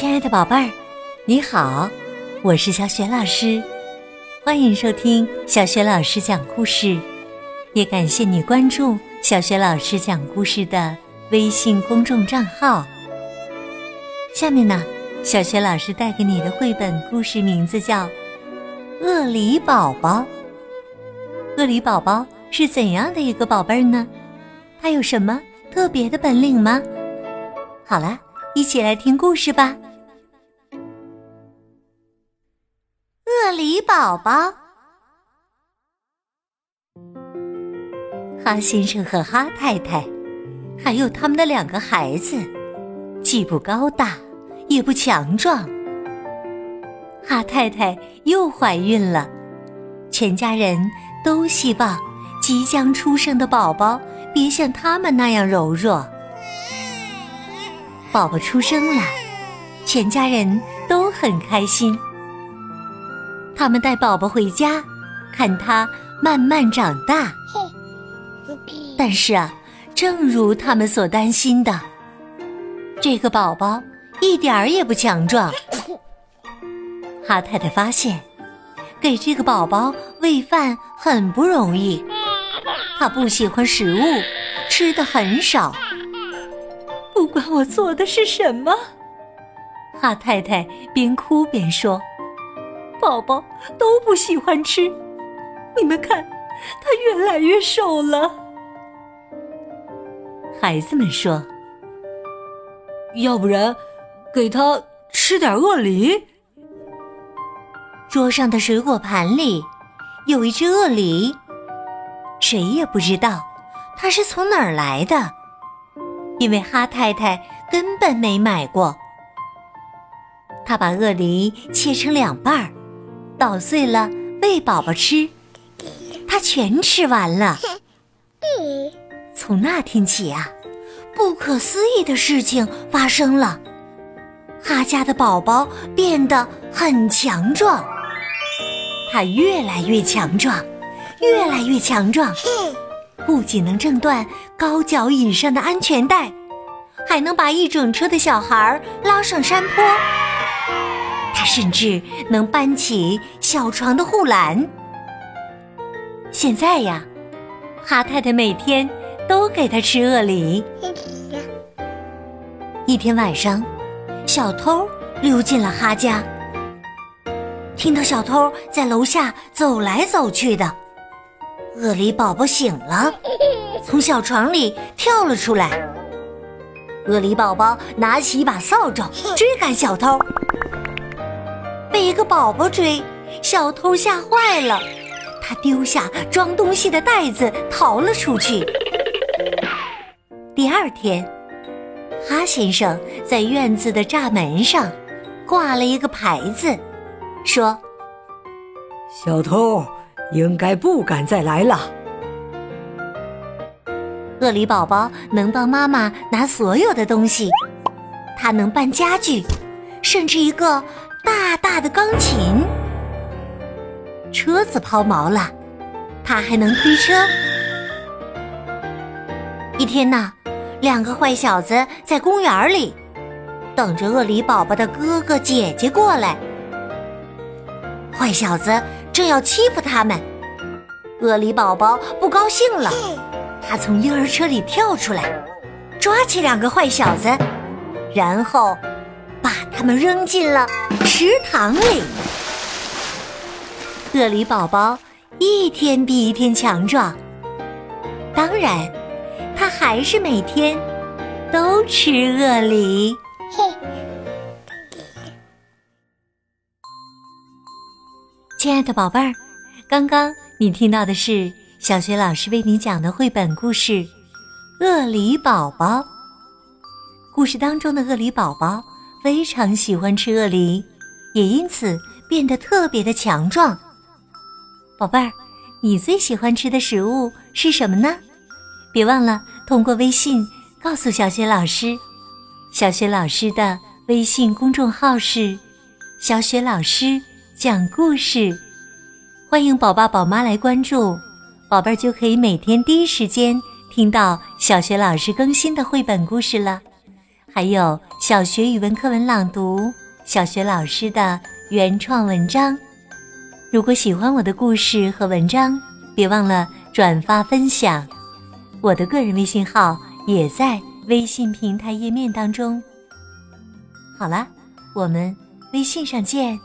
亲爱的宝贝儿，你好，我是小雪老师，欢迎收听小雪老师讲故事，也感谢你关注小雪老师讲故事的微信公众账号。下面呢，小雪老师带给你的绘本故事名字叫《鳄梨宝宝》。鳄梨宝宝是怎样的一个宝贝儿呢？它有什么特别的本领吗？好了。一起来听故事吧。宝宝，哈先生和哈太太，还有他们的两个孩子，既不高大，也不强壮。哈太太又怀孕了，全家人都希望即将出生的宝宝别像他们那样柔弱。宝宝出生了，全家人都很开心。他们带宝宝回家，看他慢慢长大。但是啊，正如他们所担心的，这个宝宝一点儿也不强壮。哈太太发现，给这个宝宝喂饭很不容易。他不喜欢食物，吃的很少。不管我做的是什么，哈太太边哭边说：“宝宝都不喜欢吃，你们看，他越来越瘦了。”孩子们说：“要不然，给他吃点鳄梨。”桌上的水果盘里有一只鳄梨，谁也不知道它是从哪儿来的。因为哈太太根本没买过，他把鳄梨切成两半儿，捣碎了喂宝宝吃，他全吃完了。从那天起啊，不可思议的事情发生了，哈家的宝宝变得很强壮，他越来越强壮，越来越强壮。不仅能挣断高脚椅上的安全带，还能把一整车的小孩拉上山坡。他甚至能搬起小床的护栏。现在呀，哈太太每天都给他吃鳄梨。一天晚上，小偷溜进了哈家，听到小偷在楼下走来走去的。鳄梨宝宝醒了，从小床里跳了出来。鳄梨宝宝拿起一把扫帚追赶小偷，被一个宝宝追，小偷吓坏了，他丢下装东西的袋子逃了出去。第二天，哈先生在院子的栅门上挂了一个牌子，说：“小偷。”应该不敢再来了。鳄梨宝宝能帮妈妈拿所有的东西，他能搬家具，甚至一个大大的钢琴。车子抛锚了，他还能推车。一天呐，两个坏小子在公园里等着鳄梨宝宝的哥哥姐姐过来。坏小子。正要欺负他们，鳄梨宝宝不高兴了，他从婴儿车里跳出来，抓起两个坏小子，然后他们扔进了池塘里。鳄梨宝宝一天比一天强壮，当然，他还是每天都吃鳄梨。亲爱的宝贝儿，刚刚你听到的是小学老师为你讲的绘本故事《鳄梨宝宝》。故事当中的鳄梨宝宝非常喜欢吃鳄梨，也因此变得特别的强壮。宝贝儿，你最喜欢吃的食物是什么呢？别忘了通过微信告诉小雪老师。小雪老师的微信公众号是“小雪老师”。讲故事，欢迎宝爸宝妈来关注，宝贝儿就可以每天第一时间听到小学老师更新的绘本故事了。还有小学语文课文朗读、小学老师的原创文章。如果喜欢我的故事和文章，别忘了转发分享。我的个人微信号也在微信平台页面当中。好了，我们微信上见。